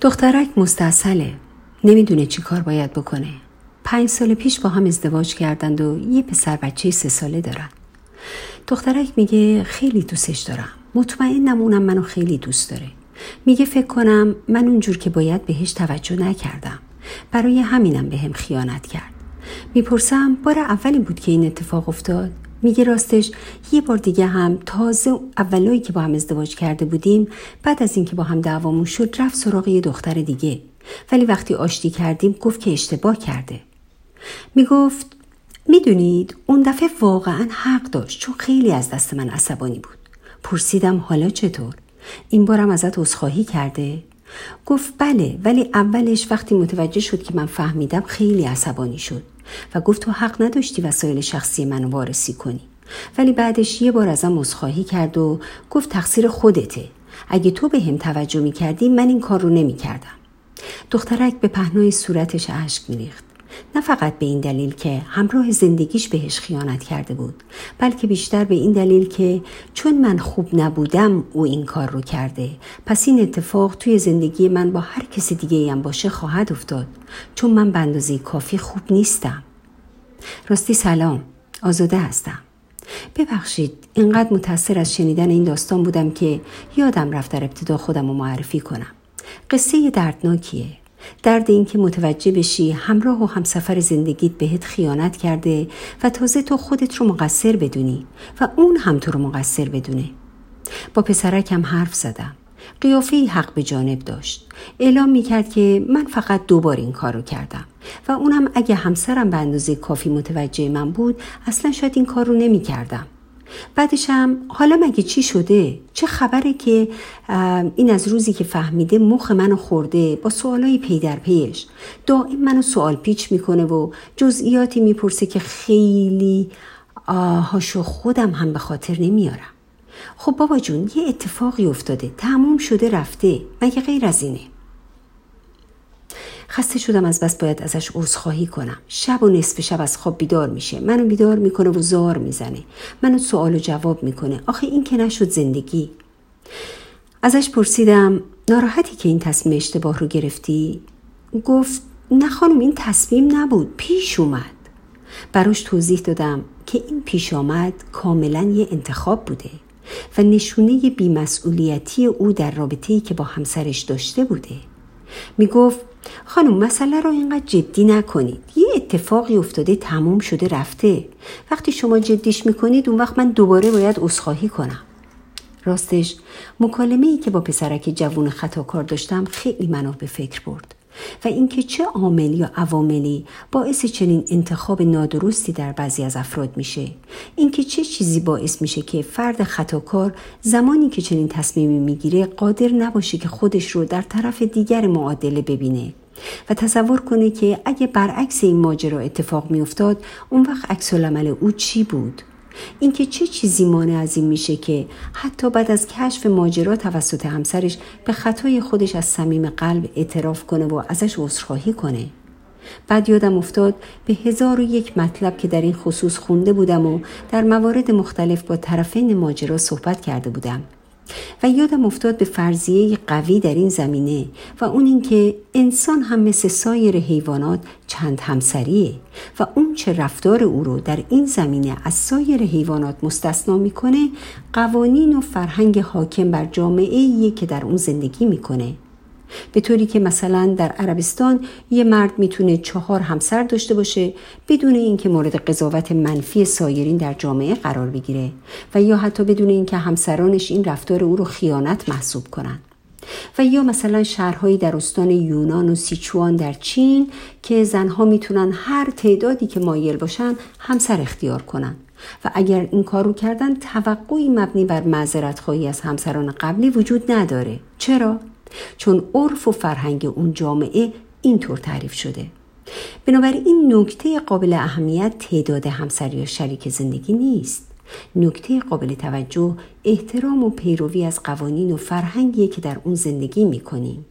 دخترک مستصله نمی‌دونه چی کار باید بکنه. پنج سال پیش با هم ازدواج کردند و یه پسر بچه سه ساله دارن. دخترک میگه خیلی دوستش دارم. مطمئنم اونم منو خیلی دوست داره. میگه فکر کنم من اونجور که باید بهش توجه نکردم. برای همینم به خیانت کرد. می‌پرسم بار اولی بود که این اتفاق افتاد؟ میگه راستش یه بار دیگه هم تازه اولایی که با هم ازدواج کرده بودیم بعد از اینکه با هم دعوامون شد رفت سراغ یه دختر دیگه. ولی وقتی آشتی کردیم گفت که اشتباه کرده. می‌گفت می‌دونید اون دفعه واقعا حق داشت چون خیلی از دست من عصبانی بود. پرسیدم حالا چطور؟ این بارم ازت عذرخواهی کرده؟ گفت بله ولی اولش وقتی متوجه شد که من فهمیدم خیلی عصبانی شد و گفت تو حق نداشتی وسایل شخصی منو وارسی کنی. ولی بعدش یه بار ازم عذرخواهی کرد و گفت تقصیر خودته. اگه تو به هم توجه می کردی من این کار رو نمی کردم. دخترک به پهنای صورتش اشک میریخت. نه فقط به این دلیل که همراه زندگیش بهش خیانت کرده بود بلکه بیشتر به این دلیل که چون من خوب نبودم او این کار رو کرده. پس این اتفاق توی زندگی من با هر کسی دیگه هم باشه خواهد افتاد. چون من به کافی خوب نیستم. راستی سلام. آزاده هستم. ببخشید اینقدر متاثر از شنیدن این داستان بودم که یادم رفت در ابتدا خودم رو معرفی کنم. قصه دردناکیه. درد این که متوجه بشی همراه و همسفر زندگیت بهت خیانت کرده و تازه تو خودت رو مقصر بدونی و اون هم تو رو مقصر بدونه. با پسرکم حرف زدم. قیافه حق به جانب داشت. اعلام می‌کرد که من فقط دوبار این کار رو کردم و اونم اگه همسرم به اندازه کافی متوجه من بود اصلا شاید این کار رو نمی کردم. بعدشم حالا مگه چی شده؟ چه خبره که این از روزی که فهمیده مخ منو خورده با سوالای پی در پیش دائم منو سوال پیچ می‌کنه و جزئیاتی می‌پرسه که خیلی هاشو خودم هم به خاطر نمیارم خب بابا جون یه اتفاقی افتاده تموم شده رفته مگه غیر از اینه خسته شدم از بس باید ازش عذرخواهی کنم. شب و نصف شب از خواب بیدار میشه. منو بیدار می‌کنه و زار می‌زنه. منو سوال و جواب می‌کنه. آخه این که نشد زندگی. ازش پرسیدم ناراحتی که این تصمیم اشتباه رو گرفتی؟ گفت نه خانم این تصمیم نبود. پیش اومد. براش توضیح دادم که این پیش آمد کاملا یه انتخاب بوده و نشونه بیمسئولیتی او در رابطه‌ای که با همسرش داشته بوده. می گفت خانم مسئله رو اینقدر جدی نکنید. یه اتفاقی افتاده تموم شده رفته. وقتی شما جدیش می‌کنید اون وقت من دوباره باید اصخاهی کنم. راستش مکالمه ای که با پسرک جوون خطاکار داشتم خیلی منو به فکر برد. و اینکه چه عاملی یا عواملی باعث چنین انتخاب نادرستی در بعضی از افراد میشه. اینکه چه چیزی باعث میشه که فرد خطاکار زمانی که چنین تصمیمی می‌گیره قادر نباشه که خودش رو در طرف دیگر معادله ببینه و تصور کنه که اگه برعکس این ماجرا اتفاق میافتاد اون وقت عکس او چی بود؟ اینکه چه چیزی مانع از این میشه که حتی بعد از کشف ماجرا توسط همسرش به خطای خودش از صمیم قلب اعتراف کنه و ازش عذرخواهی کنه. بعد یادم افتاد به هزار و یک مطلب که در این خصوص خونده بودم و در موارد مختلف با طرفین ماجرا صحبت کرده بودم. و یادم افتاد به فرضیه قوی در این زمینه و اون اینکه انسان هم مثل سایر حیوانات چند همسریه و اون چه رفتار او رو در این زمینه از سایر حیوانات مستثنا می‌کنه قوانین و فرهنگ حاکم بر جامعه که در اون زندگی می‌کنه. به طوری که مثلا در عربستان یه مرد می‌تونه چهار همسر داشته باشه بدون اینکه مورد قضاوت منفی سایرین در جامعه قرار بگیره و یا حتی بدون اینکه همسرانش این رفتار او رو خیانت محسوب کنن. و یا مثلا شهرهایی در استان یونان و سیچوان در چین که زنها می‌تونن هر تعدادی که مایل باشن همسر اختیار کنن. و اگر این کارو کردن توقعی مبنی بر معذرت خواهی از همسران قبلی وجود نداره. چرا؟ چون عرف و فرهنگ اون جامعه اینطور تعریف شده. بنابراین این نکته قابل اهمیت تعداد همسر یا شریک زندگی نیست. نکته قابل توجه احترام و پیروی از قوانین و فرهنگی که در اون زندگی می‌کنیم.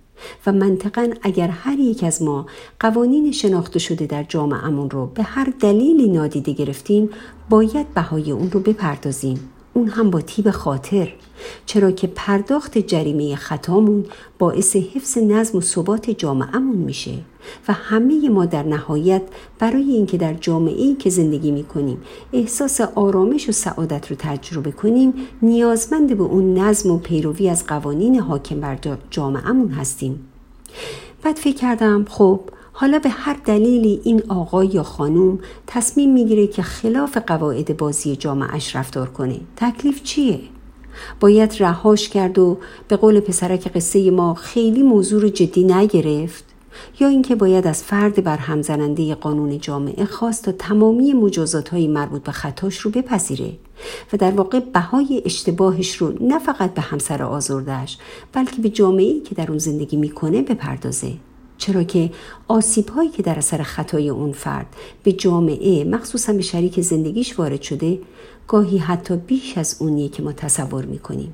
و منطقا اگر هر یک از ما قوانین شناخته شده در جامعهمون رو به هر دلیلی نادیده گرفتیم باید بهای اون رو بپردازیم. اون هم با تیب خاطر چرا که پرداخت جریمه خطامون باعث حفظ نظم و ثبات جامعهمون میشه و همه ما در نهایت برای اینکه در جامعه ای که زندگی می‌کنیم احساس آرامش و سعادت رو تجربه کنیم نیازمند به اون نظم و پیروی از قوانین حاکم بر جامعهمون هستیم. بعد فکر کردم خب حالا به هر دلیلی این آقای یا خانوم تصمیم می‌گیره که خلاف قواعد بازی جامعهش رفتار کنه. تکلیف چیه؟ باید رهاش کرد و به قول پسرک قصه ما خیلی موضوع رو جدی نگرفت؟ یا اینکه باید از فرد بر همزننده قانون جامعه خواست تا تمامی مجازات های مربوط به خطاش رو بپذیره و در واقع بهای اشتباهش رو نه فقط به همسر آزردش بلکه به جامعه که در اون زندگی می‌کنه بپردازه. چرا که آسیب هایی که در اثر خطای اون فرد به جامعه مخصوصا به شریک زندگیش وارد شده گاهی حتی بیش از اونیه که ما تصور می‌کنیم.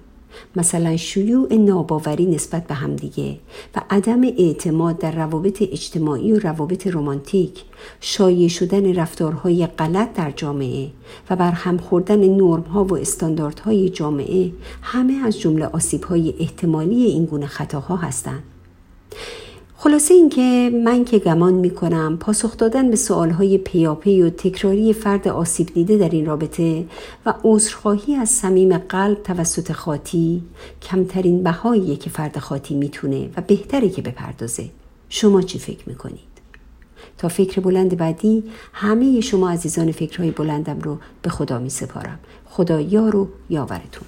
مثلا شیوع ناباوری نسبت به همدیگه و عدم اعتماد در روابط اجتماعی و روابط رمانتیک شایع شدن رفتارهای غلط در جامعه و بر هم خوردن نرمها و استانداردهای جامعه همه از جمله آسیبهای احتمالی این گونه خطاها هستند. خلاصه اینکه من که گمان می کنم پاسخ دادن به سوالهای پیاپی و تکراری فرد آسیب دیده در این رابطه و عذرخواهی از صمیم قلب توسط خاطی کمترین بهاییه که فرد خاطی می‌تونه و بهتره که بپردازه. شما چی فکر می‌کنید؟ تا فکر بلند بعدی همه شما عزیزان فکرهای بلندم رو به خدا می سپارم خدا یار و یاورتون